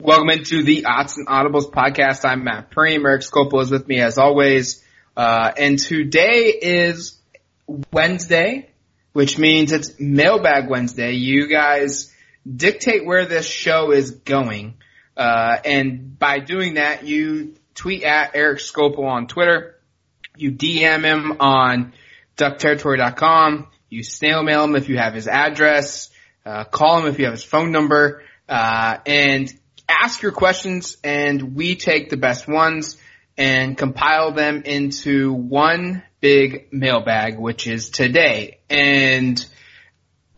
Welcome into the Odds and Audibles podcast. I'm Matt Prehm. Eric Skopil is with me as always. Uh, and today is Wednesday, which means it's Mailbag Wednesday. You guys dictate where this show is going. Uh, and by doing that, you tweet at Eric Skopil on Twitter. You DM him on duckterritory.com. You snail mail him if you have his address. Uh, call him if you have his phone number. Uh, and ask your questions and we take the best ones and compile them into one big mailbag, which is today. And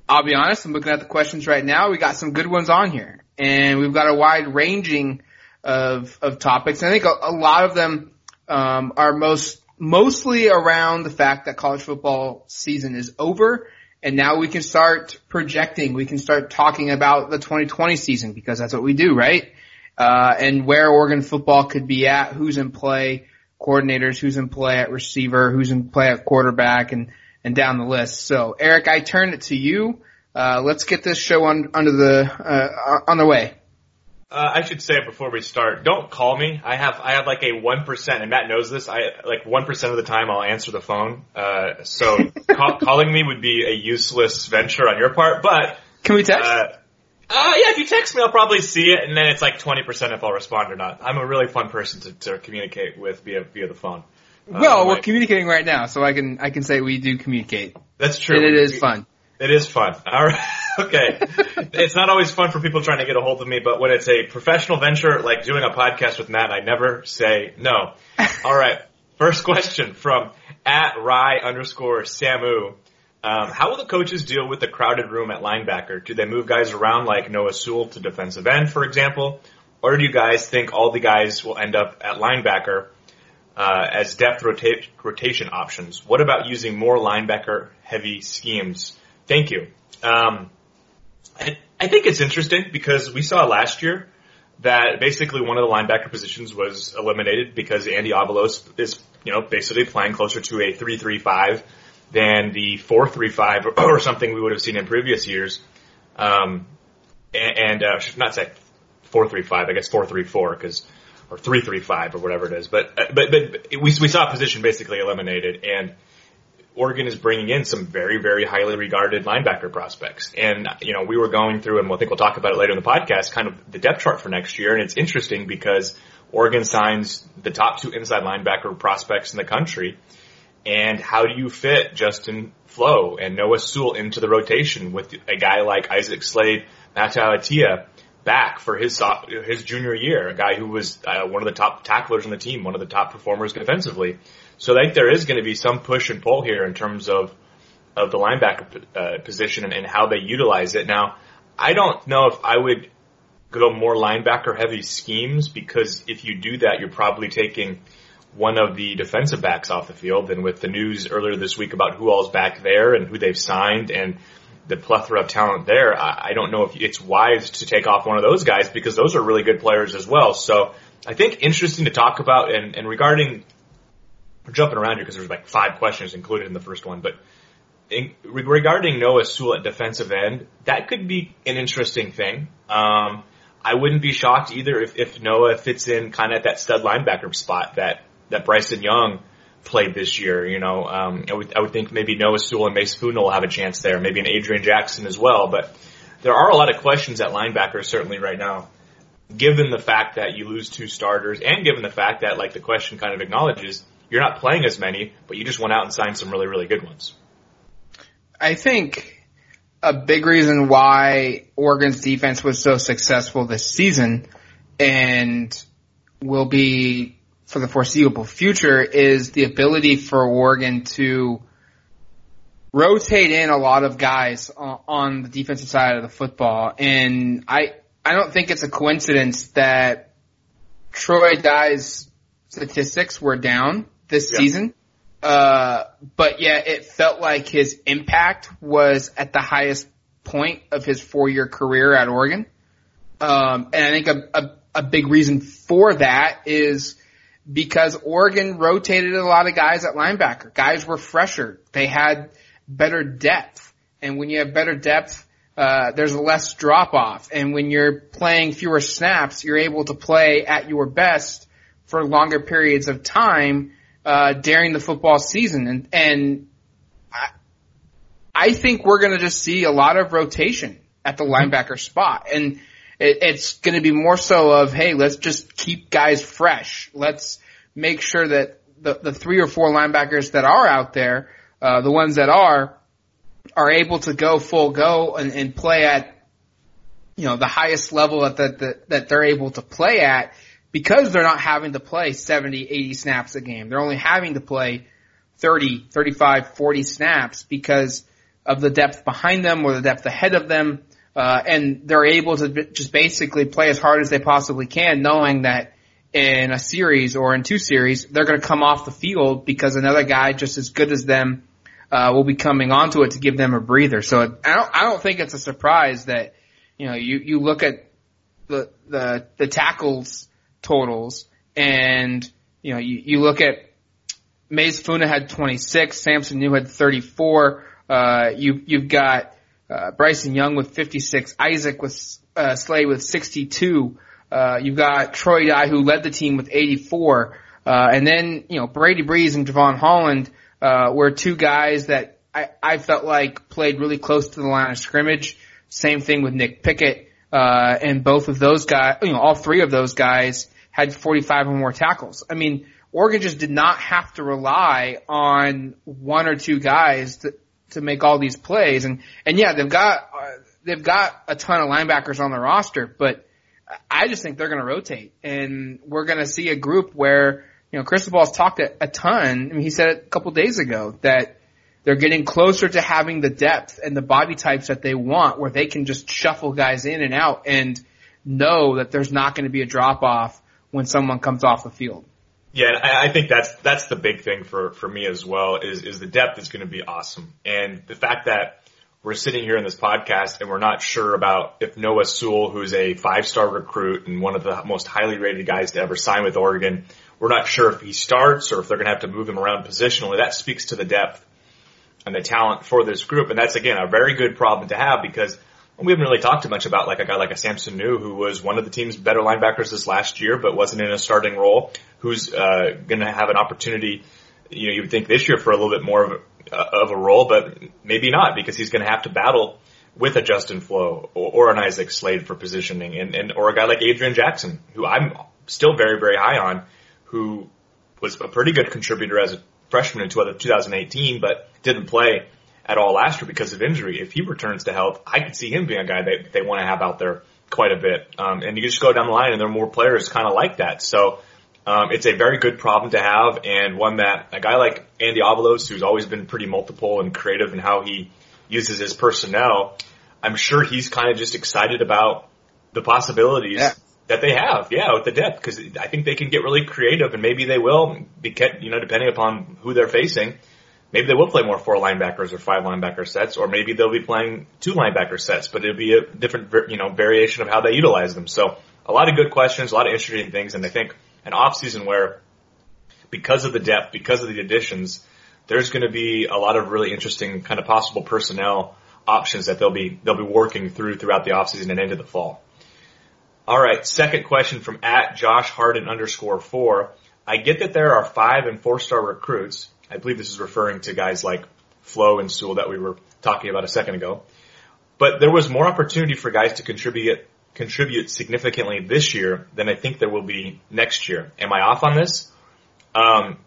I'll be honest, I'm looking at the questions right now. We got some good ones on here and we've got a wide ranging of, of topics. And I think a, a lot of them, um, are most, mostly around the fact that college football season is over and now we can start projecting. We can start talking about the 2020 season because that's what we do, right? Uh, and where Oregon football could be at, who's in play, coordinators, who's in play at receiver, who's in play at quarterback, and and down the list. So, Eric, I turn it to you. Uh, let's get this show on under the uh, on the way. Uh, I should say before we start, don't call me. I have I have like a one percent, and Matt knows this. I like one percent of the time I'll answer the phone. Uh, so call, calling me would be a useless venture on your part. But can we text? Uh, uh, yeah, if you text me, I'll probably see it, and then it's like twenty percent if I'll respond or not. I'm a really fun person to, to communicate with via via the phone. Well, we're communicating right now, so I can I can say we do communicate. That's true. And it is fun. It is fun. All right. Okay. it's not always fun for people trying to get a hold of me, but when it's a professional venture like doing a podcast with Matt, I never say no. All right. First question from at Rye underscore Samu. Um, how will the coaches deal with the crowded room at linebacker? Do they move guys around like Noah Sewell to defensive end, for example? Or do you guys think all the guys will end up at linebacker uh, as depth rota- rotation options? What about using more linebacker heavy schemes? Thank you. Um, I, I think it's interesting because we saw last year that basically one of the linebacker positions was eliminated because Andy Avalos is, you know, basically playing closer to a 3-3-5 than the 4-3-5 or something we would have seen in previous years. Um, and, and uh, should not say 4-3-5, I guess 4-3-4 because or 3-3-5 or whatever it is. But uh, but but we we saw a position basically eliminated and Oregon is bringing in some very, very highly regarded linebacker prospects. And, you know, we were going through, and we'll, I think we'll talk about it later in the podcast, kind of the depth chart for next year. And it's interesting because Oregon signs the top two inside linebacker prospects in the country. And how do you fit Justin Flowe and Noah Sewell into the rotation with a guy like Isaac Slade, Mata'utia back for his his junior year, a guy who was uh, one of the top tacklers on the team, one of the top performers defensively. So I think there is going to be some push and pull here in terms of of the linebacker uh, position and, and how they utilize it. Now, I don't know if I would go more linebacker heavy schemes because if you do that, you're probably taking one of the defensive backs off the field. And with the news earlier this week about who all's back there and who they've signed and the plethora of talent there, I, I don't know if it's wise to take off one of those guys because those are really good players as well. So I think interesting to talk about and, and regarding we're jumping around here because there's like five questions included in the first one, but in, regarding Noah Sewell at defensive end, that could be an interesting thing. Um, I wouldn't be shocked either if, if Noah fits in kind of at that stud linebacker spot that, that Bryson Young played this year. You know, um, I would, I would think maybe Noah Sewell and Mase Funa will have a chance there, maybe an Adrian Jackson as well, but there are a lot of questions at linebacker certainly right now. Given the fact that you lose two starters and given the fact that like the question kind of acknowledges you're not playing as many, but you just went out and signed some really, really good ones. I think a big reason why Oregon's defense was so successful this season and will be for the foreseeable future is the ability for Oregon to rotate in a lot of guys on the defensive side of the football. And I, I don't think it's a coincidence that Troy Dye's statistics were down this yeah. season. Uh, but yeah, it felt like his impact was at the highest point of his four year career at Oregon. Um, and I think a, a, a big reason for that is because Oregon rotated a lot of guys at linebacker. Guys were fresher. They had better depth. And when you have better depth, uh, there's less drop off. And when you're playing fewer snaps, you're able to play at your best for longer periods of time uh, during the football season. And and I, I think we're going to just see a lot of rotation at the linebacker spot. And it, it's going to be more so of, hey, let's just keep guys fresh. Let's make sure that the, the three or four linebackers that are out there, uh, the ones that are, are able to go full go and, and play at, you know, the highest level that, that, that they're able to play at because they're not having to play 70, 80 snaps a game. They're only having to play 30, 35, 40 snaps because of the depth behind them or the depth ahead of them. Uh, and they're able to just basically play as hard as they possibly can knowing that in a series or in two series, they're going to come off the field because another guy just as good as them uh, will be coming onto it to give them a breather. So I don't I don't think it's a surprise that you know you you look at the the the tackles totals and you know you, you look at Mase Funa had 26, Sampson Niu had 34. Uh, you you've got uh, Bryson Young with 56, Isaac with uh, Slade with 62. Uh, you've got Troy Dye who led the team with 84. Uh, and then, you know, Brady Breeze and Jevon Holland, uh, were two guys that I, I felt like played really close to the line of scrimmage. Same thing with Nick Pickett. Uh, and both of those guys, you know, all three of those guys had 45 or more tackles. I mean, Oregon just did not have to rely on one or two guys to, to make all these plays. And, and yeah, they've got, uh, they've got a ton of linebackers on the roster, but I just think they're going to rotate and we're going to see a group where, you know, Cristobal's talked a, a ton. I mean, he said a couple days ago that they're getting closer to having the depth and the body types that they want where they can just shuffle guys in and out and know that there's not going to be a drop off when someone comes off the field. Yeah, I, think that's that's the big thing for for me as well. Is is the depth is going to be awesome, and the fact that we're sitting here in this podcast and we're not sure about if Noah Sewell, who's a five star recruit and one of the most highly rated guys to ever sign with Oregon, we're not sure if he starts or if they're going to have to move him around positionally. That speaks to the depth and the talent for this group, and that's again a very good problem to have because we haven't really talked too much about like a guy like a Sampson Niu, who was one of the team's better linebackers this last year, but wasn't in a starting role, who's uh, going to have an opportunity. You know, you would think this year for a little bit more of a, uh, of a role, but maybe not because he's going to have to battle with a Justin Flowe or, or an Isaac Slade for positioning, and, and or a guy like Adrian Jackson, who I'm still very very high on, who was a pretty good contributor as a freshman in 2018, but didn't play at all last year because of injury. If he returns to health, I could see him being a guy that they want to have out there quite a bit. Um, and you just go down the line, and there are more players kind of like that. So um, it's a very good problem to have, and one that a guy like Andy Avalos, who's always been pretty multiple and creative in how he uses his personnel, I'm sure he's kind of just excited about the possibilities. Yeah. That they have, yeah, with the depth, because I think they can get really creative, and maybe they will, be, you know, depending upon who they're facing maybe they will play more four linebackers or five linebacker sets, or maybe they'll be playing two linebacker sets, but it'll be a different, you know, variation of how they utilize them. So a lot of good questions, a lot of interesting things, and I think an off season where because of the depth, because of the additions, there's going to be a lot of really interesting kind of possible personnel options that they'll be they'll be working through throughout the offseason and into the fall. All right, second question from at Josh Harden underscore four. I get that there are five and four star recruits, I believe this is referring to guys like Flowe and Sewell that we were talking about a second ago. But there was more opportunity for guys to contribute contribute significantly this year than I think there will be next year. Am I off on this? Um,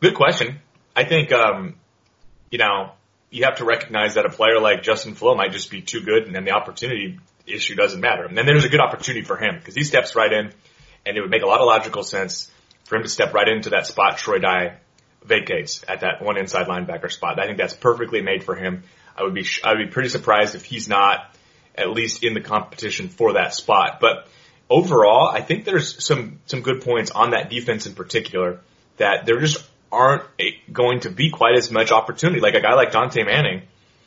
good question. I think um, you know you have to recognize that a player like Justin Flowe might just be too good, and then the opportunity issue doesn't matter. And then there's a good opportunity for him because he steps right in, and it would make a lot of logical sense for him to step right into that spot Troy Dye vacates at that one inside linebacker spot. I think that's perfectly made for him. I would be I would be pretty surprised if he's not at least in the competition for that spot. But overall, I think there's some some good points on that defense in particular that there just aren't going to be quite as much opportunity. Like a guy like Dontae Manning,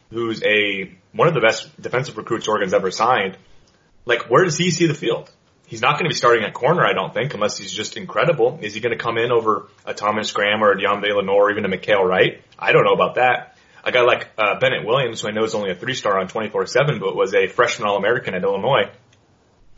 who's a one of the best defensive recruits Oregon's ever signed. Like, where does he see the field? He's not going to be starting at corner, I don't think, unless he's just incredible. Is he going to come in over a Thomas Graham or a Deommodore Lenoir or even a Mykael Wright? I don't know about that. A guy like uh, Bennett Williams, who I know is only a three star on 24/7, but was a freshman All American at Illinois.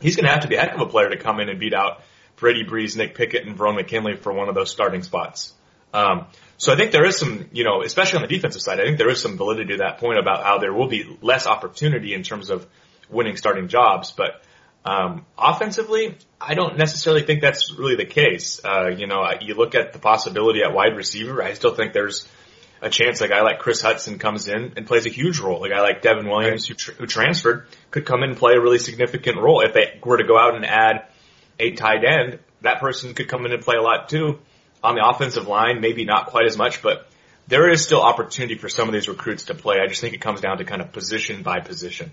He's going to have to be a heck of a player to come in and beat out Brady Breeze, Nick Pickett, and Verone McKinley for one of those starting spots. Um, so I think there is some, you know, especially on the defensive side, I think there is some validity to that point about how there will be less opportunity in terms of winning starting jobs. But um, offensively, I don't necessarily think that's really the case. Uh, you know, you look at the possibility at wide receiver. I still think there's a chance a guy like Chris Hudson comes in and plays a huge role. A guy like Devin Williams, who, tr- who transferred, could come in and play a really significant role. If they were to go out and add a tight end, that person could come in and play a lot too. On the offensive line, maybe not quite as much, but there is still opportunity for some of these recruits to play. I just think it comes down to kind of position by position.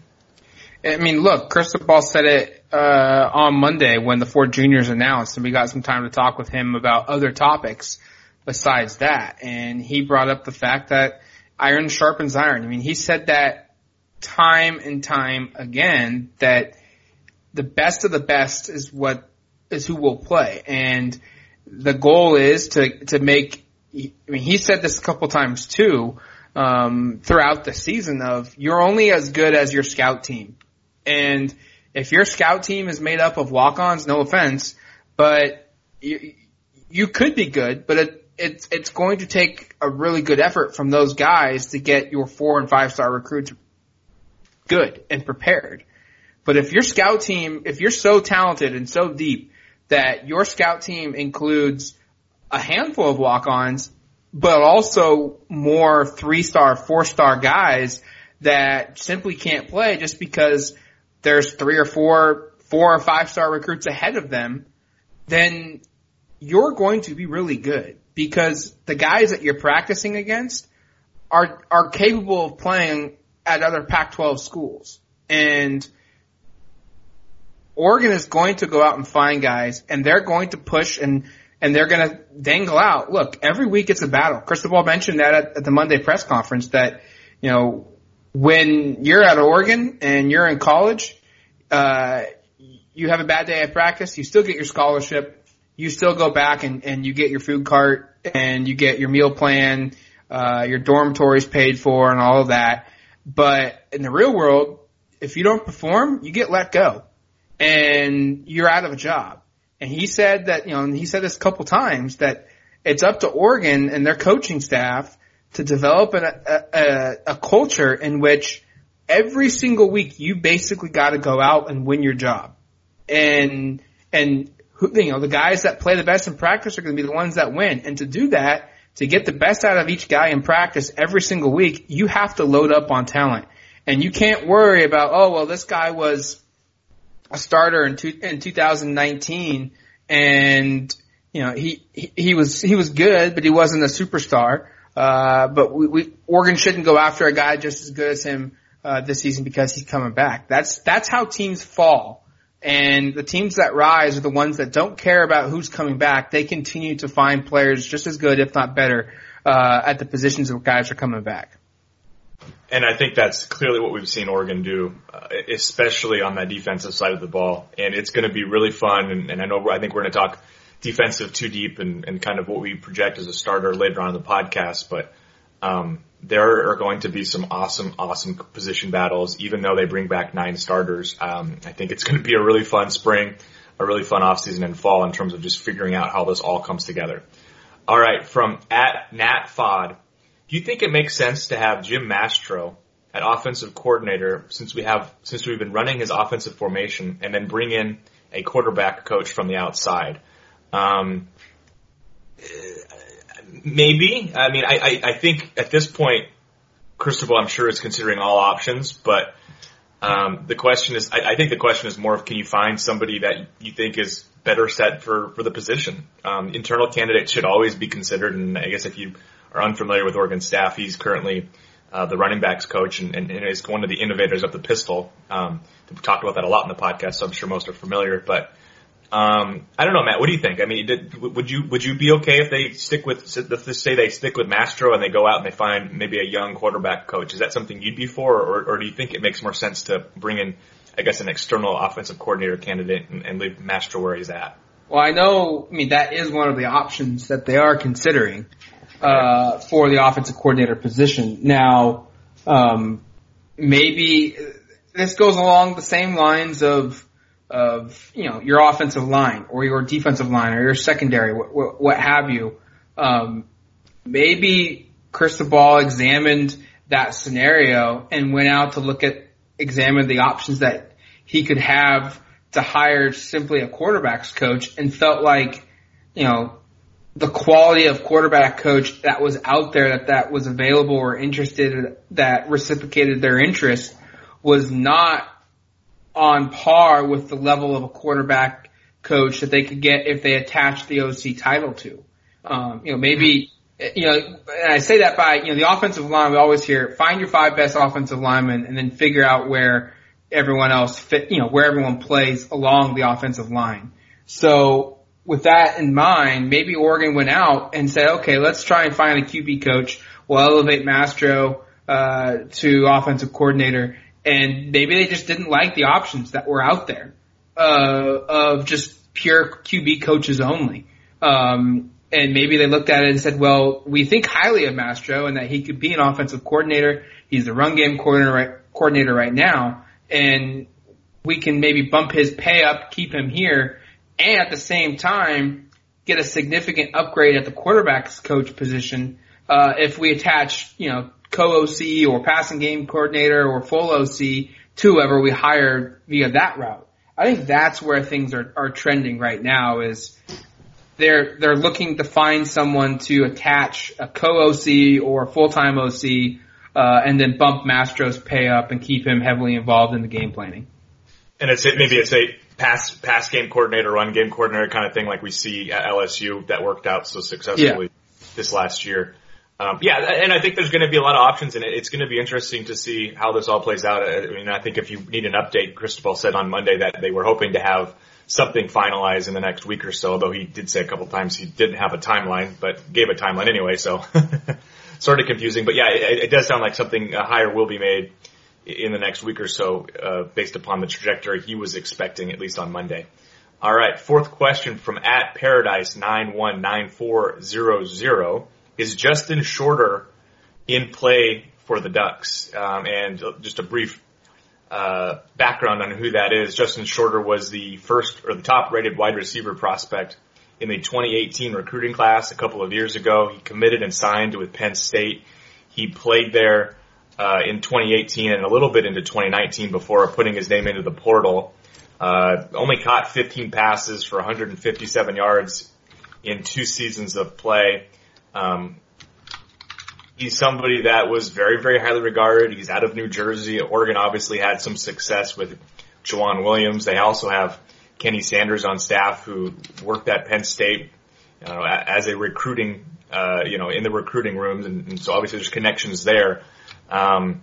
I mean, look, Cristobal said it uh, on Monday when the four juniors announced, and we got some time to talk with him about other topics besides that. And he brought up the fact that iron sharpens iron. I mean, he said that time and time again that the best of the best is what is who will play, and the goal is to to make. I mean, he said this a couple times too um, throughout the season. Of you're only as good as your scout team. And if your scout team is made up of walk-ons, no offense, but you, you could be good, but it, it's, it's going to take a really good effort from those guys to get your four and five star recruits good and prepared. But if your scout team, if you're so talented and so deep that your scout team includes a handful of walk-ons, but also more three star, four star guys that simply can't play just because there's three or four, four or five star recruits ahead of them, then you're going to be really good because the guys that you're practicing against are, are capable of playing at other Pac-12 schools. And Oregon is going to go out and find guys and they're going to push and, and they're going to dangle out. Look, every week it's a battle. Cristobal mentioned that at, at the Monday press conference that, you know, when you're at Oregon and you're in college, uh, you have a bad day at practice, you still get your scholarship, you still go back and, and you get your food cart and you get your meal plan, uh, your dormitories paid for and all of that. But in the real world, if you don't perform, you get let go and you're out of a job. And he said that, you know, and he said this a couple times that it's up to Oregon and their coaching staff to develop an, a, a, a culture in which every single week you basically got to go out and win your job. And, and, you know, the guys that play the best in practice are going to be the ones that win. And to do that, to get the best out of each guy in practice every single week, you have to load up on talent. And you can't worry about, oh, well, this guy was a starter in, two, in 2019 and, you know, he, he, he was, he was good, but he wasn't a superstar. Uh, but we, we, Oregon shouldn't go after a guy just as good as him, uh, this season because he's coming back. That's, that's how teams fall. And the teams that rise are the ones that don't care about who's coming back. They continue to find players just as good, if not better, uh, at the positions where guys are coming back. And I think that's clearly what we've seen Oregon do, uh, especially on that defensive side of the ball. And it's going to be really fun. And, and I know I think we're going to talk defensive too deep and, and kind of what we project as a starter later on in the podcast. But um, there are going to be some awesome, awesome position battles, even though they bring back nine starters. Um, I think it's going to be a really fun spring, a really fun offseason and fall in terms of just figuring out how this all comes together. All right, from at Nat Fod, do you think it makes sense to have Jim Mastro at offensive coordinator since we have since we've been running his offensive formation and then bring in a quarterback coach from the outside? Um, maybe. I mean, I, I, I think at this point, Cristobal, I'm sure is considering all options, but um, the question is, I, I think the question is more of can you find somebody that you think is better set for, for the position? Um, internal candidates should always be considered, and I guess if you are unfamiliar with Oregon staff, he's currently uh, the running backs coach and, and, and, is one of the innovators of the pistol. Um, we've talked about that a lot in the podcast, so I'm sure most are familiar, but um, I don't know, Matt. What do you think? I mean, did, would you would you be okay if they stick with let's say they stick with Mastro and they go out and they find maybe a young quarterback coach? Is that something you'd be for, or, or do you think it makes more sense to bring in, I guess, an external offensive coordinator candidate and, and leave Mastro where he's at? Well, I know. I mean, that is one of the options that they are considering. uh, for the offensive coordinator position. Now, um, maybe this goes along the same lines of of you know your offensive line or your defensive line or your secondary, what, what, what have you. Um, maybe Cristobal examined that scenario and went out to look at examine the options that he could have to hire simply a quarterbacks coach and felt like you know the quality of quarterback coach that was out there that that was available or interested that reciprocated their interest was not on par with the level of a quarterback coach that they could get if they attached the OC title to. Um, you know, maybe, you know, and I say that by, you know, the offensive line, we always hear, find your five best offensive linemen and then figure out where everyone else fit, you know, where everyone plays along the offensive line. So with that in mind, maybe Oregon went out and said, okay, let's try and find a QB coach. We'll elevate Mastro, uh, to offensive coordinator and maybe they just didn't like the options that were out there uh, of just pure QB coaches only. Um, and maybe they looked at it and said, "Well, we think highly of Mastro and that he could be an offensive coordinator. He's the run game coordinator right, coordinator right now, and we can maybe bump his pay up, keep him here, and at the same time get a significant upgrade at the quarterbacks coach position uh, if we attach, you know, co-OC or passing game coordinator or full OC to whoever we hire via that route. I think that's where things are, are trending right now is they're, they're looking to find someone to attach a co-OC or a full-time OC, uh, and then bump Mastro's pay up and keep him heavily involved in the game planning. And it's maybe it's a pass pass game coordinator, run game coordinator kind of thing like we see at LSU that worked out so successfully yeah. this last year. Um, yeah, and I think there's going to be a lot of options in it. It's going to be interesting to see how this all plays out. I mean, I think if you need an update, Cristobal said on Monday that they were hoping to have something finalized in the next week or so, though he did say a couple times he didn't have a timeline, but gave a timeline anyway, so sort of confusing. But yeah, it, it does sound like something higher will be made in the next week or so, uh, based upon the trajectory he was expecting, at least on Monday. All right, fourth question from at Paradise nine one nine four zero zero is Justin Shorter in play for the Ducks? Um, and just a brief uh, background on who that is. Justin Shorter was the first or the top rated wide receiver prospect in the 2018 recruiting class a couple of years ago. He committed and signed with Penn State. He played there uh, in 2018 and a little bit into 2019 before putting his name into the portal. Uh, only caught 15 passes for 157 yards in two seasons of play. Um, he's somebody that was very, very highly regarded. He's out of New Jersey. Oregon obviously had some success with Joejuan Williams. They also have Kenny Sanders on staff who worked at Penn State you know, as a recruiting, uh, you know, in the recruiting rooms, and, and so obviously there's connections there. Um,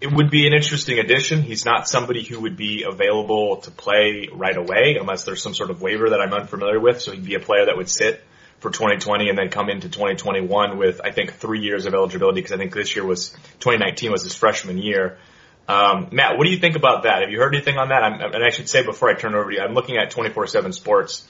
it would be an interesting addition. He's not somebody who would be available to play right away unless there's some sort of waiver that I'm unfamiliar with. So he'd be a player that would sit for 2020 and then come into 2021 with, I think, three years of eligibility because I think this year was, 2019 was his freshman year. Um, Matt, what do you think about that? Have you heard anything on that? I'm, and I should say before I turn it over to you, I'm looking at 24-7 Sports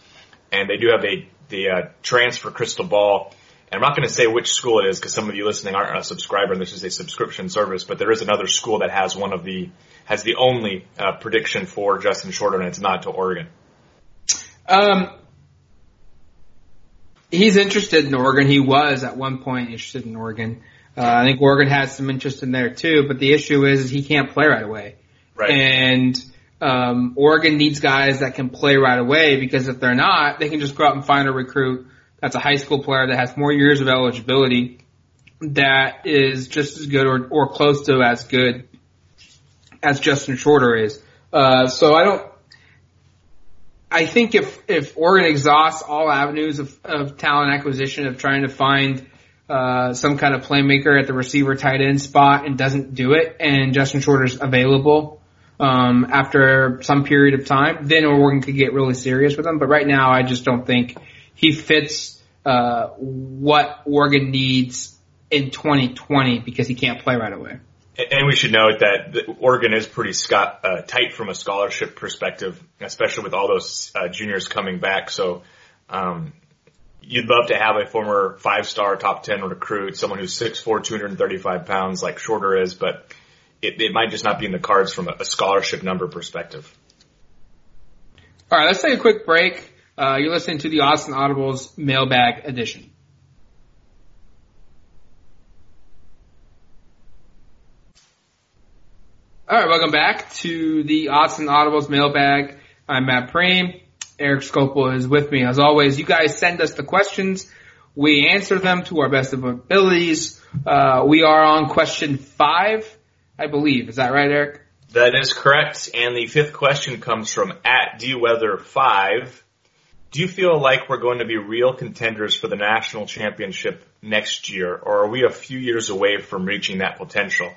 and they do have a, the, uh, transfer crystal ball. And I'm not going to say which school it is because some of you listening aren't a subscriber and this is a subscription service, but there is another school that has one of the, has the only, uh, prediction for Justin Shorter and it's not to Oregon. Um, he's interested in Oregon. He was at one point interested in Oregon. Uh, I think Oregon has some interest in there too, but the issue is, is he can't play right away. Right. And um, Oregon needs guys that can play right away because if they're not, they can just go out and find a recruit that's a high school player that has more years of eligibility that is just as good or, or close to as good as Justin Shorter is. Uh, so I don't, I think if if Oregon exhausts all avenues of, of talent acquisition of trying to find uh, some kind of playmaker at the receiver tight end spot and doesn't do it, and Justin Shorter's available um, after some period of time, then Oregon could get really serious with him. But right now, I just don't think he fits uh, what Oregon needs in 2020 because he can't play right away. And we should note that Oregon is pretty uh, tight from a scholarship perspective, especially with all those uh, juniors coming back. So, um, you'd love to have a former five-star top 10 recruit, someone who's 6'4", 235 pounds like Shorter is, but it, it might just not be in the cards from a, a scholarship number perspective. All right, let's take a quick break. Uh, you're listening to the Austin Audibles mailbag edition. All right, welcome back to the Austin Audibles mailbag. I'm Matt Prehm. Eric Skopil is with me as always. You guys send us the questions. We answer them to our best of abilities. Uh, we are on question five, I believe. Is that right, Eric? That is correct. And the fifth question comes from at dweather5. Do you feel like we're going to be real contenders for the national championship next year, or are we a few years away from reaching that potential?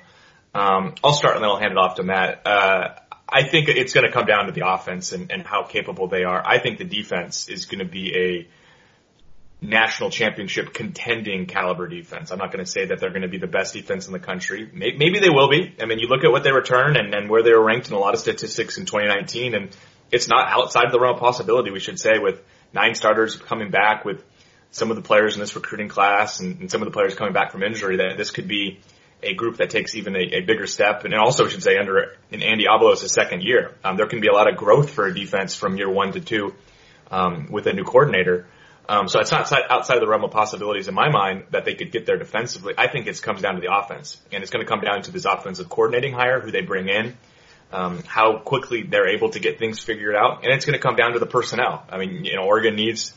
Um, I'll start and then I'll hand it off to Matt. Uh, I think it's going to come down to the offense and, and how capable they are. I think the defense is going to be a national championship contending caliber defense. I'm not going to say that they're going to be the best defense in the country. Maybe they will be. I mean, you look at what they return and, and where they were ranked in a lot of statistics in 2019, and it's not outside of the realm of possibility, we should say, with nine starters coming back, with some of the players in this recruiting class and, and some of the players coming back from injury, that this could be a group that takes even a, a bigger step, and also should say under in Andy Avalos' second year, um, there can be a lot of growth for a defense from year one to two um, with a new coordinator. Um, so it's not outside, outside of the realm of possibilities in my mind that they could get there defensively. I think it comes down to the offense, and it's going to come down to this offensive coordinating hire, who they bring in, um, how quickly they're able to get things figured out, and it's going to come down to the personnel. I mean, you know, Oregon needs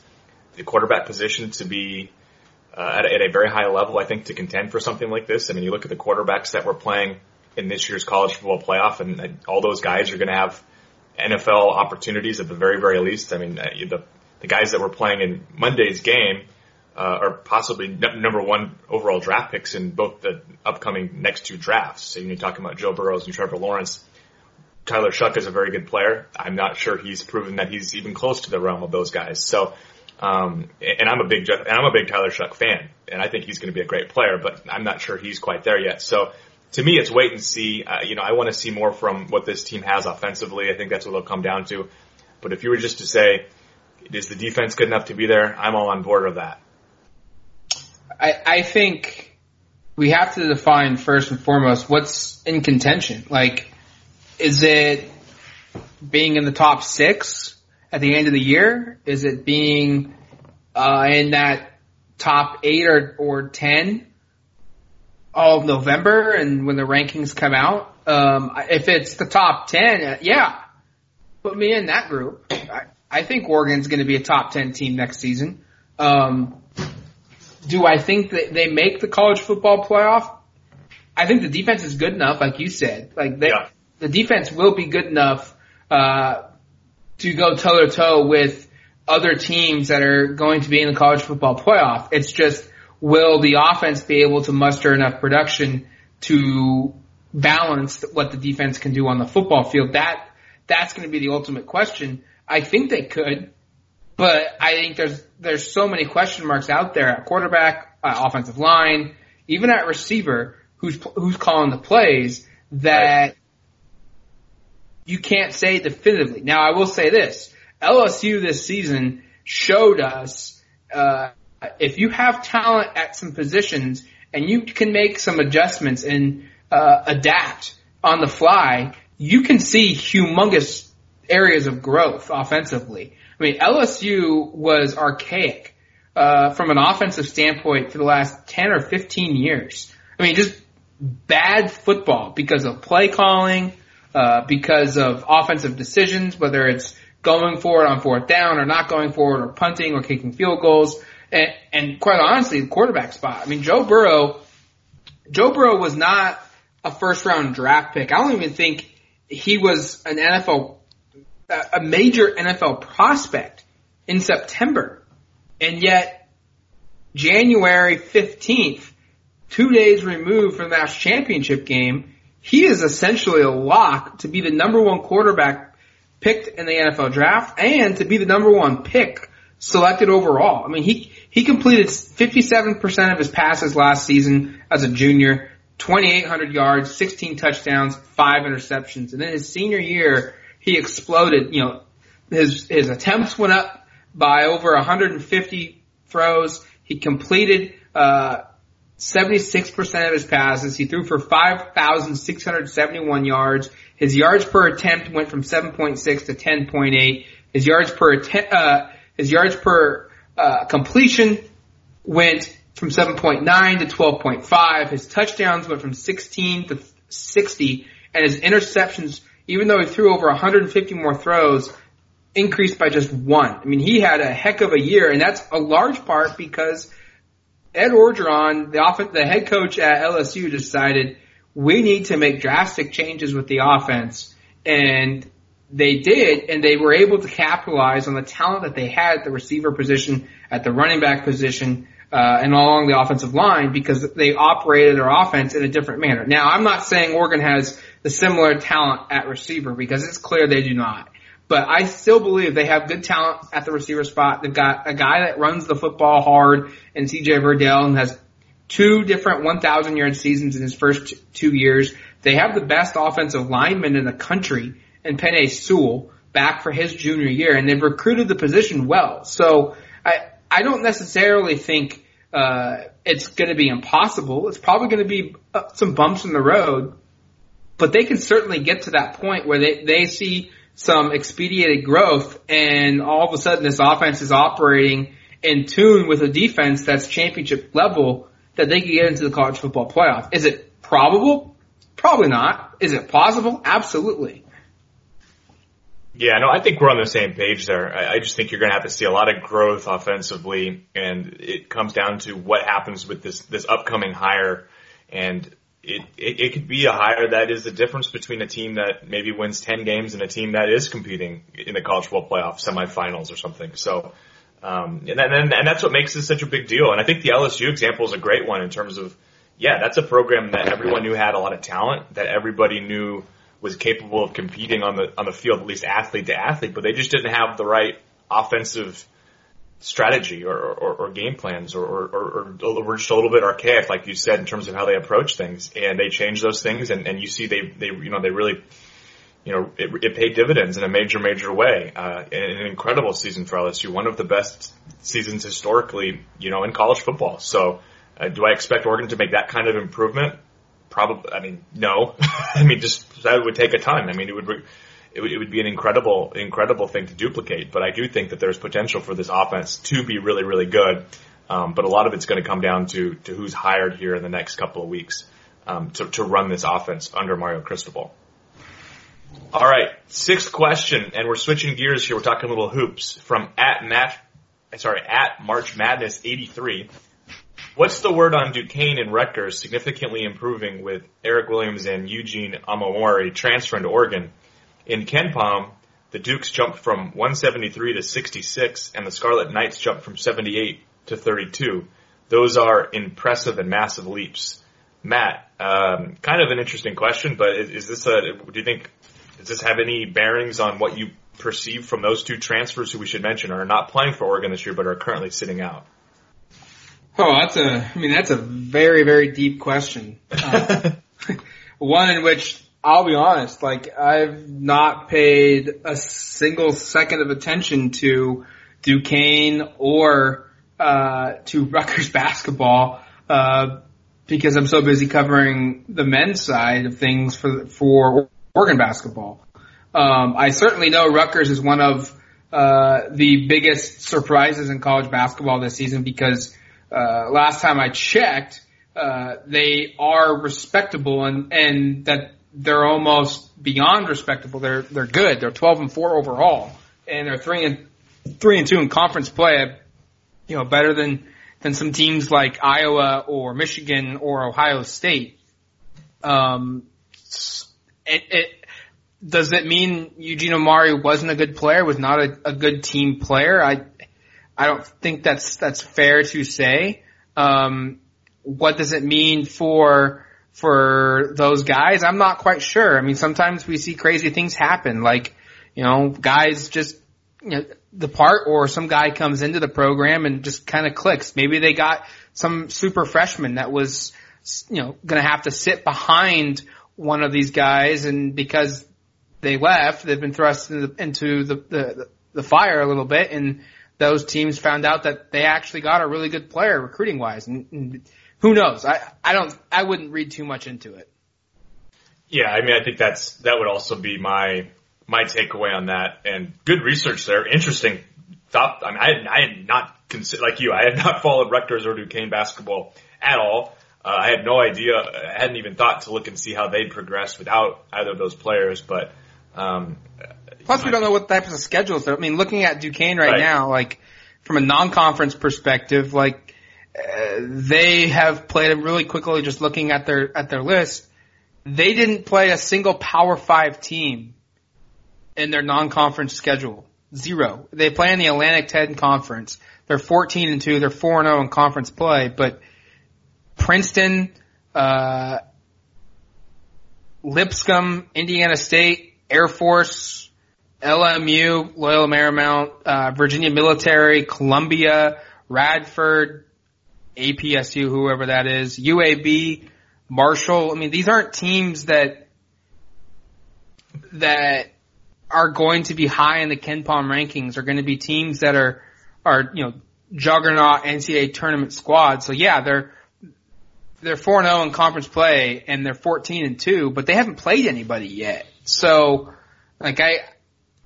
the quarterback position to be uh, at, at, a very high level, I think, to contend for something like this. I mean, you look at the quarterbacks that were playing in this year's college football playoff, and, and all those guys are going to have NFL opportunities at the very, very least. I mean, uh, the the guys that were playing in Monday's game uh, are possibly n- number one overall draft picks in both the upcoming next two drafts. So you're talking about Joe Burrows and Trevor Lawrence. Tyler Shough is a very good player. I'm not sure he's proven that he's even close to the realm of those guys. So um, and I'm a big and I'm a big Tyler Shough fan, and I think he's going to be a great player, but I'm not sure he's quite there yet. So to me, it's wait and see. Uh, you know, I want to see more from what this team has offensively. I think that's what it'll come down to. But if you were just to say, is the defense good enough to be there? I'm all on board with that. I, I think we have to define first and foremost what's in contention. Like, is it being in the top six? At the end of the year? Is it being uh, in that top eight or, or ten all of November and when the rankings come out? Um, if it's the top ten, uh, yeah, put me in that group. I, I think Oregon's going to be a top ten team next season. Um, do I think that they make the college football playoff? I think the defense is good enough, like you said. Like they, yeah. the defense will be good enough uh, to go toe to toe with other teams that are going to be in the college football playoff. It's just will the offense be able to muster enough production to balance what the defense can do on the football field? That that's going to be the ultimate question. I think they could, but I think there's there's so many question marks out there at quarterback, uh, offensive line, even at receiver, who's who's calling the plays that. Right you can't say definitively. Now, I will say this: LSU this season showed us uh, if you have talent at some positions and you can make some adjustments and uh, adapt on the fly, you can see humongous areas of growth offensively. I mean, LSU was archaic uh, from an offensive standpoint for the last 10 or 15 years. I mean, just bad football because of play calling, uh, because of offensive decisions, whether it's going for it on fourth down or not going for it or punting or kicking field goals. And, and quite honestly, the quarterback spot. I mean, Joe Burrow, Joe Burrow was not a first round draft pick. I don't even think he was an NFL, a major NFL prospect in September. And yet, January 15th, two days removed from the national championship game, he is essentially a lock to be the number one quarterback picked in the NFL draft and to be the number one pick selected overall. I mean, he, he completed 57% of his passes last season as a junior, 2,800 yards, 16 touchdowns, five interceptions. And then his senior year, he exploded. You know, his, his attempts went up by over 150 throws. He completed uh, 76% of his passes. He threw for 5,671 yards. His yards per attempt went from 7.6 to 10.8. His yards per uh, his yards per uh, completion went from 7.9 to 12.5. His touchdowns went from 16 to 60, and his interceptions, even though he threw over 150 more throws, increased by just one. I mean, he had a heck of a year, and that's a large part because Ed Orgeron, the off- the head coach at LSU, decided we need to make drastic changes with the offense, and they did, and they were able to capitalize on the talent that they had at the receiver position, at the running back position, uh, and along the offensive line because they operated their offense in a different manner. Now, I'm not saying Oregon has the similar talent at receiver because it's clear they do not. But I still believe they have good talent at the receiver spot. They've got a guy that runs the football hard and CJ Verdell and has two different 1,000 yard seasons in his first two years. They have the best offensive lineman in the country in Penei Sewell back for his junior year and they've recruited the position well. So I, I don't necessarily think uh, it's going to be impossible. It's probably going to be uh, some bumps in the road, but they can certainly get to that point where they, they see some expedited growth and all of a sudden this offense is operating in tune with a defense that's championship level that they can get into the college football playoff. Is it probable? Probably not. Is it possible? Absolutely. Yeah, no, I think we're on the same page there. I, I just think you're going to have to see a lot of growth offensively, and it comes down to what happens with this this upcoming hire, and it, it it could be a hire that is the difference between a team that maybe wins ten games and a team that is competing in the college football playoff semifinals or something. So, um, and, and and that's what makes this such a big deal. And I think the LSU example is a great one in terms of, yeah, that's a program that everyone knew had a lot of talent, that everybody knew was capable of competing on the on the field, at least athlete to athlete, but they just didn't have the right offensive strategy or, or, or game plans or, or, or, were just a little bit archaic, like you said, in terms of how they approach things. And they changed those things, and, and you see they they you know they really you know it, it paid dividends in a major major way. Uh, an incredible season for LSU, one of the best seasons historically, you know, in college football. So. Uh, do I expect Oregon to make that kind of improvement? Probably, I mean, no. I mean, just that would take a ton. I mean, it would, it would, it would be an incredible, incredible thing to duplicate. But I do think that there's potential for this offense to be really, really good. Um, but a lot of it's going to come down to to who's hired here in the next couple of weeks um, to to run this offense under Mario Cristobal. All right, sixth question, and we're switching gears here. We're talking little hoops from at Matt, I'm sorry, at March Madness 83. What's the word on Duquesne and Rutgers significantly improving with Eric Williams and Eugene Omoruyi transferring to Oregon? In KenPom, the Dukes jumped from 173 to 66 and the Scarlet Knights jumped from 78 to 32. Those are impressive and massive leaps. Matt, um, kind of an interesting question, but is, is this a, do you think, does this have any bearings on what you perceive from those two transfers who we should mention are not playing for Oregon this year but are currently sitting out? Oh, that's a, I mean, that's a very, very deep question. Uh, one in which I'll be honest, like I've not paid a single second of attention to Duquesne or, uh, to Rutgers basketball, uh, because I'm so busy covering the men's side of things for, for Oregon basketball. Um, I certainly know Rutgers is one of, uh, the biggest surprises in college basketball this season because uh, last time I checked, uh, they are respectable and, and that they're almost beyond respectable. They're, they're good. They're 12 and 4 overall and they're 3 and, 3 and 2 in conference play. You know, better than, than some teams like Iowa or Michigan or Ohio State. Um, it, it, does it mean Eugene Omari wasn't a good player, was not a, a good team player? I, I don't think that's that's fair to say. Um, what does it mean for for those guys? I'm not quite sure. I mean, sometimes we see crazy things happen, like you know, guys just you know, depart, or some guy comes into the program and just kind of clicks. Maybe they got some super freshman that was you know going to have to sit behind one of these guys, and because they left, they've been thrust into the, into the, the the fire a little bit, and those teams found out that they actually got a really good player recruiting wise. And, and who knows? I, I don't, I wouldn't read too much into it. Yeah, I mean, I think that's, that would also be my, my takeaway on that and good research there. Interesting. Thought, I mean, I had, I had not considered, like you, I had not followed Rutgers or Duquesne basketball at all. Uh, I had no idea. I hadn't even thought to look and see how they'd progressed without either of those players, but, um, Plus, we don't know what types of schedules. I mean, looking at Duquesne right, right. now, like from a non-conference perspective, like uh, they have played really quickly. Just looking at their at their list, they didn't play a single Power Five team in their non-conference schedule. Zero. They play in the Atlantic 10 conference. They're 14 and 2. They're 4 and 0 in conference play, but Princeton, uh, Lipscomb, Indiana State, Air Force, LMU, Loyola Marymount, uh, Virginia Military, Columbia, Radford, APSU, whoever that is, UAB, Marshall. I mean, these aren't teams that that are going to be high in the KenPom rankings. Are going to be teams that are are you know juggernaut NCAA tournament squads. So yeah, they're they're four and zero oh in conference play, and they're fourteen and two, but they haven't played anybody yet. So like I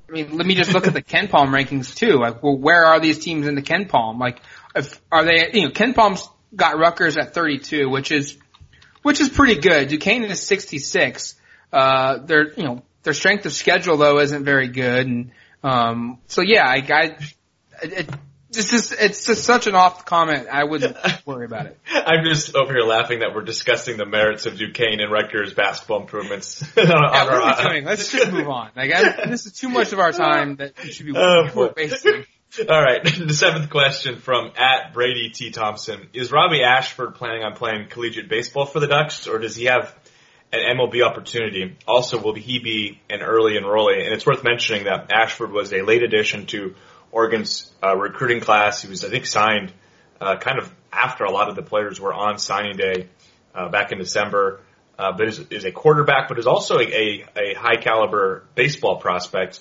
I mean, let me just look at the KenPom rankings too. Like, well, where are these teams in the KenPom? Like, if, are they, you know, KenPom's got Rutgers at 32, which is, which is pretty good. Duquesne is 66. Uh, their, you know, their strength of schedule though isn't very good. And, um, so yeah, I, I, it, it's just it's just such an off comment. I wouldn't worry about it. I'm just over here laughing that we're discussing the merits of Duquesne and Rutgers basketball improvements. on, yeah, on what are we doing? Let's just move on. Like I, this is too much of our time that we should be uh, wasting. All right, the seventh question from at Brady T Thompson: Is Robbie Ashford planning on playing collegiate baseball for the Ducks, or does he have an MLB opportunity? Also, will he be an early enrollee? And it's worth mentioning that Ashford was a late addition to Oregon's uh, recruiting class. He was, I think, signed uh, kind of after a lot of the players were on signing day uh, back in December. Uh, but is, is a quarterback, but is also a, a, a high caliber baseball prospect.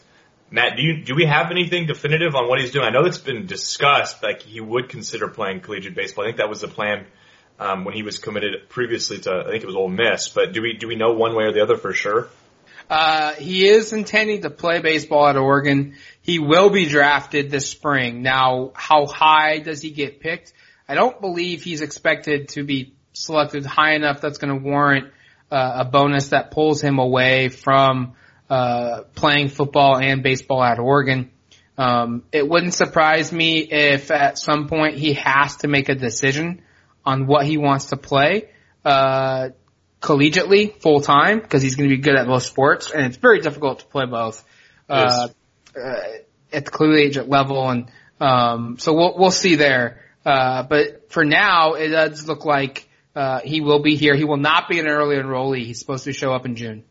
Matt, do you do we have anything definitive on what he's doing? I know it's been discussed, like he would consider playing collegiate baseball. I think that was the plan um, when he was committed previously to, I think it was Ole Miss. But do we do we know one way or the other for sure? Uh, he is intending to play baseball at Oregon. He will be drafted this spring. Now, how high does he get picked? I don't believe he's expected to be selected high enough that's going to warrant uh, a bonus that pulls him away from uh, playing football and baseball at Oregon. Um, it wouldn't surprise me if at some point he has to make a decision on what he wants to play. Uh, collegiately full time because he's going to be good at both sports, and it's very difficult to play both uh, uh, at the collegiate level. And um, so we'll we'll see there. Uh, but for now, it does look like uh, he will be here. He will not be an early enrollee. He's supposed to show up in June.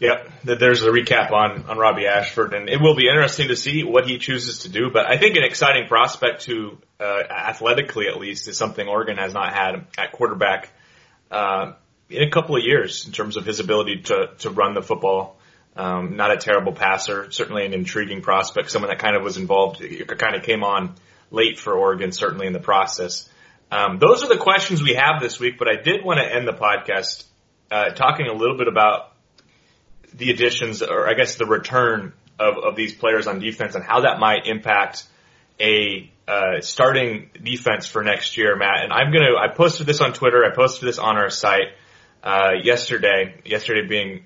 Yep, there's a recap on on Robbie Ashford, and it will be interesting to see what he chooses to do. But I think an exciting prospect to uh, athletically, at least, is something Oregon has not had at quarterback. Uh, in a couple of years in terms of his ability to to run the football. Um, not a terrible passer, certainly an intriguing prospect, someone that kind of was involved, kind of came on late for Oregon, certainly in the process. Um, those are the questions we have this week, but I did want to end the podcast uh, talking a little bit about the additions, or I guess the return of, of these players on defense and how that might impact a uh, starting defense for next year, Matt. And I'm gonna, I posted this on Twitter, I posted this on our site uh, yesterday, yesterday being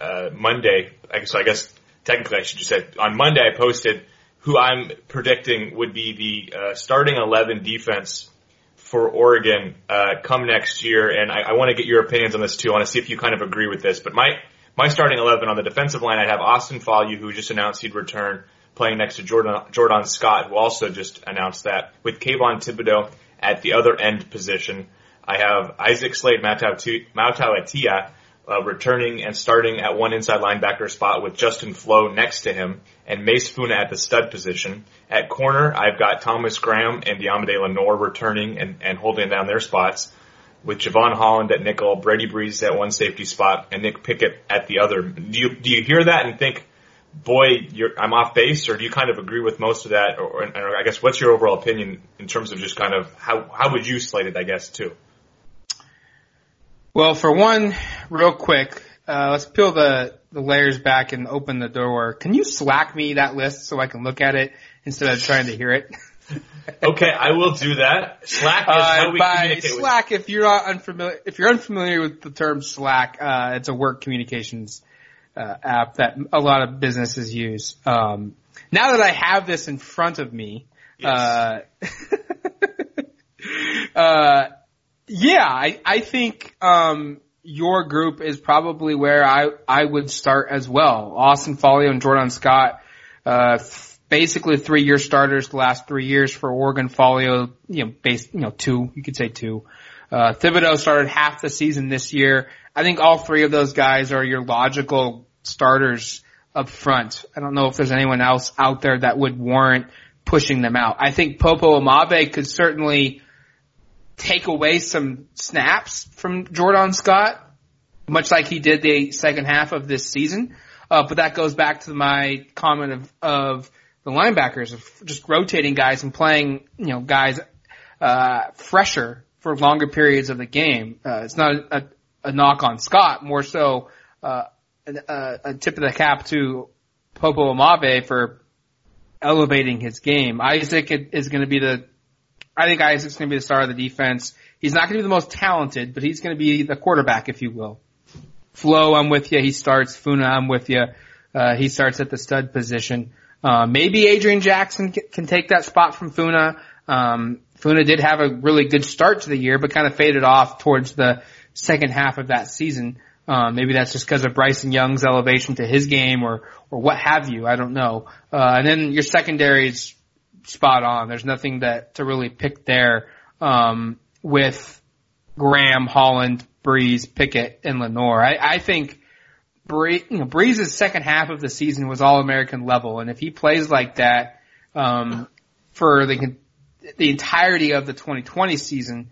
uh, Monday, so I guess technically I should just say on Monday I posted who I'm predicting would be the uh, starting 11 defense for Oregon uh, come next year, and I, I want to get your opinions on this too. I want to see if you kind of agree with this. But my my starting 11 on the defensive line, I'd have Austin Faoliu, who just announced he'd return, playing next to Jordan Jordan Scott, who also just announced that, with Kayvon Thibodeaux at the other end position. I have Isaac Slade Matautia uh, returning and starting at one inside linebacker spot with Justin Flowe next to him and Mase Funa at the stud position. At corner, I've got Thomas Graham and Deommodore Lenoir returning and, and holding down their spots with Jevon Holland at nickel, Brady Breeze at one safety spot, and Nick Pickett at the other. Do you, do you hear that and think boy, I'm off base, or do you kind of agree with most of that? Or, or, I guess what's your overall opinion in terms of just kind of how how would you slate it? I guess too. Well, for one, real quick, uh, let's peel the the layers back and open the door. Can you slack me that list so I can look at it instead of trying to hear it? okay, I will do that. Slack is uh, how we by communicate. Slack, with- if you're not unfamiliar, if you're unfamiliar with the term Slack, uh, it's a work communications uh, app that a lot of businesses use. Um, now that I have this in front of me, yes. uh, uh, yeah, I, I think um, your group is probably where I I would start as well. Austin Faoliu and Jordan Scott, uh, basically three year starters the last three years for Oregon. Faoliu, you know, base, you know, two, you could say two. Uh, Thibodeaux started half the season this year. I think all three of those guys are your logical starters up front. I don't know if there's anyone else out there that would warrant pushing them out. I think Popo Aumavae could certainly take away some snaps from Jordan Scott, much like he did the second half of this season. Uh, but that goes back to my comment of, of the linebackers of just rotating guys and playing, you know, guys, uh, fresher for longer periods of the game. Uh, it's not a, a knock on Scott, more so, uh, a, a tip of the cap to Popo Aumavae for elevating his game. Isaac is going to be the, I think Isaac's going to be the star of the defense. He's not going to be the most talented, but he's going to be the quarterback, if you will. Flowe, I'm with you. He starts. Funa, I'm with you. Uh, he starts at the stud position. Uh, maybe Adrian Jackson can, take that spot from Funa. Um, Funa did have a really good start to the year, but kind of faded off towards the second half of that season. Uh, maybe that's just because of Bryson Young's elevation to his game or, or what have you. I don't know. Uh, and then your secondary is spot on. There's nothing that to really pick there, um, with Graham, Holland, Breeze, Pickett, and Lenoir. I, I think Bree, you know, Breeze' second half of the season was all American level. And if he plays like that, um, for the, the entirety of the 2020 season,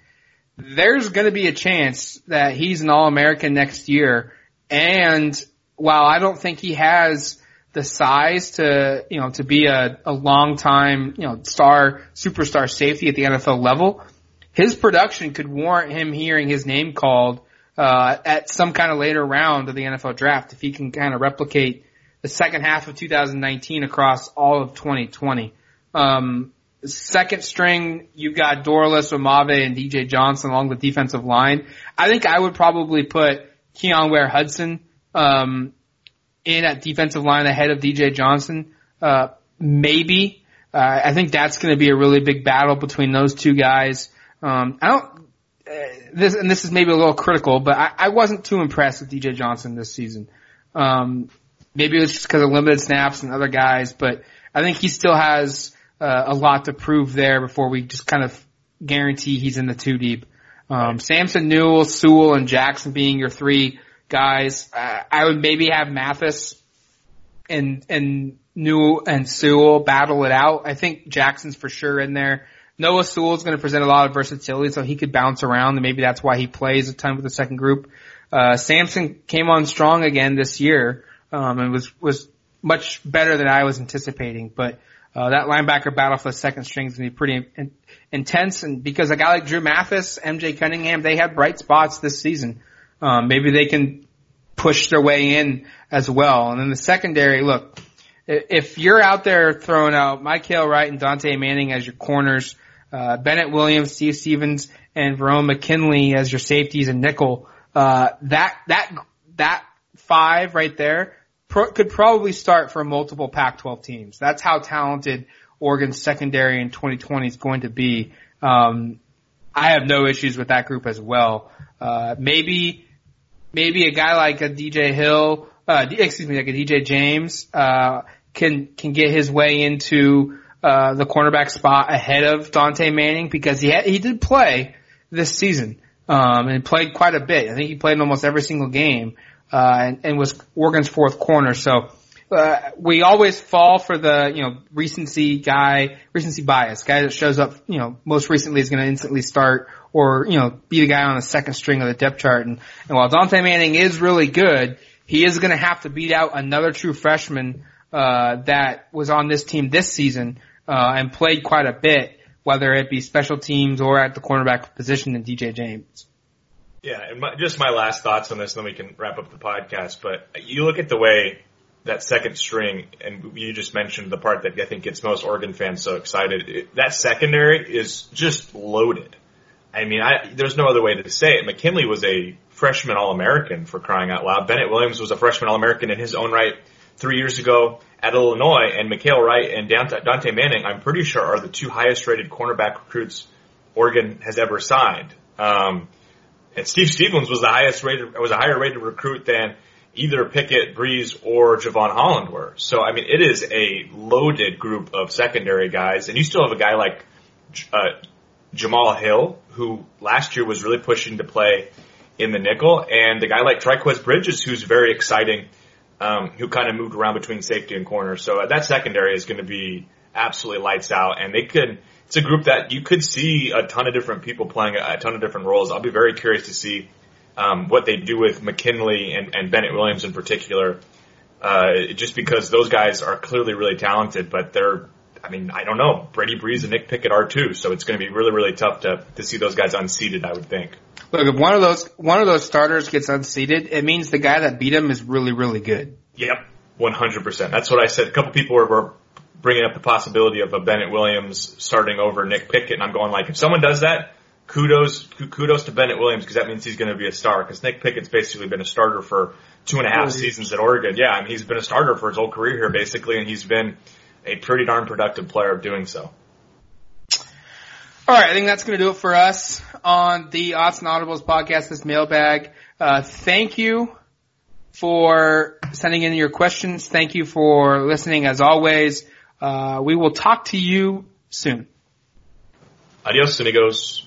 there's going to be a chance that he's an All-American next year. And while I don't think he has the size to, you know, to be a, a long time, you know, star, superstar safety at the NFL level, his production could warrant him hearing his name called, uh, at some kind of later round of the NFL draft if he can kind of replicate the second half of 2019 across all of 2020. Um, second string, you've got Dorlus, Aumavae, and DJ Johnson along the defensive line. I think I would probably put Keyon Ware Hudson, um, in at defensive line ahead of DJ Johnson. Uh, maybe. Uh, I think that's going to be a really big battle between those two guys. Um, I don't, uh, this, and this is maybe a little critical, but I, I wasn't too impressed with DJ Johnson this season. Um, maybe it's just because of limited snaps and other guys, but I think he still has, uh, a lot to prove there before we just kind of guarantee he's in the two deep. Um, Sampson, Niu, Sewell, and Jackson being your three guys. Uh, I would maybe have Mathis and and Niu and Sewell battle it out. I think Jackson's for sure in there. Noah Sewell's going to present a lot of versatility, so he could bounce around, and maybe that's why he plays a ton with the second group. Uh, Sampson came on strong again this year, um, and was was much better than I was anticipating. But uh, that linebacker battle for the second string is going to be pretty in, intense. And because a guy like Dru Mathis, MJ Cunningham, they had bright spots this season. Um, maybe they can push their way in as well. And then the secondary, look, if you're out there throwing out Mykael Wright and Dontae Manning as your corners, uh, Bennett Williams, Steve Stephens, and Verone McKinley as your safeties and nickel, uh, that, that, that five right there pro- could probably start for multiple Pac-12 teams. That's how talented Oregon's secondary in 2020 is going to be. Um, I have no issues with that group as well. Uh, maybe, maybe a guy like a DJ Hill, uh, excuse me, like a DJ James, uh, can, can get his way into, uh, the cornerback spot ahead of Dontae Manning because he had, he did play this season, um, and played quite a bit. I think he played in almost every single game uh, and, and was Oregon's fourth corner. So, uh, we always fall for the, you know, recency guy, recency bias, guy that shows up, you know, most recently is going to instantly start or, you know, be the guy on the second string of the depth chart. And, and while Dontae Manning is really good, he is going to have to beat out another true freshman, uh, that was on this team this season uh, and played quite a bit, whether it be special teams or at the cornerback position in DJ James. Yeah, and my, just my last thoughts on this, and then we can wrap up the podcast. But you look at the way that second string, and you just mentioned the part that I think gets most Oregon fans so excited. It, that secondary is just loaded. I mean, I, there's no other way to say it. McKinley was a freshman All-American for crying out loud. Bennett Williams was a freshman All-American in his own right three years ago at Illinois, and Mykael Wright and Dontae Manning, I'm pretty sure, are the two highest rated cornerback recruits Oregon has ever signed. Um, and Steve Stephens was the highest rated, was a higher rated recruit than either Pickett, Breeze, or Jevon Holland were. So, I mean, it is a loaded group of secondary guys, and you still have a guy like uh, Jamal Hill, who last year was really pushing to play in the nickel, and a guy like Trikweze Bridges, who's very exciting, um, who kind of moved around between safety and corner. So uh, that secondary is going to be absolutely lights out, and they could. It's a group that you could see a ton of different people playing a, a ton of different roles. I'll be very curious to see um, what they do with McKinley and, and Bennett Williams in particular, uh, just because those guys are clearly really talented, but they're, I mean, I don't know. Brady Breeze and Nick Pickett are too, so it's going to be really, really tough to to see those guys unseated. I would think. Look, if one of those one of those starters gets unseated, it means the guy that beat him is really, really good. Yep, one hundred percent. That's what I said. A couple people were, were bringing up the possibility of a Bennett Williams starting over Nick Pickett, and I'm going like, if someone does that, kudos kudos to Bennett Williams because that means he's going to be a star. Because Nick Pickett's basically been a starter for two and a half seasons at Oregon. Yeah, I mean he's been a starter for his whole career here basically, and he's been a pretty darn productive player of doing so. All right, I think that's going to do it for us on the Odds and Audibles podcast. This mailbag. Uh, thank you for sending in your questions. Thank you for listening as always. Uh, we will talk to you soon. Adios, amigos.